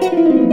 thank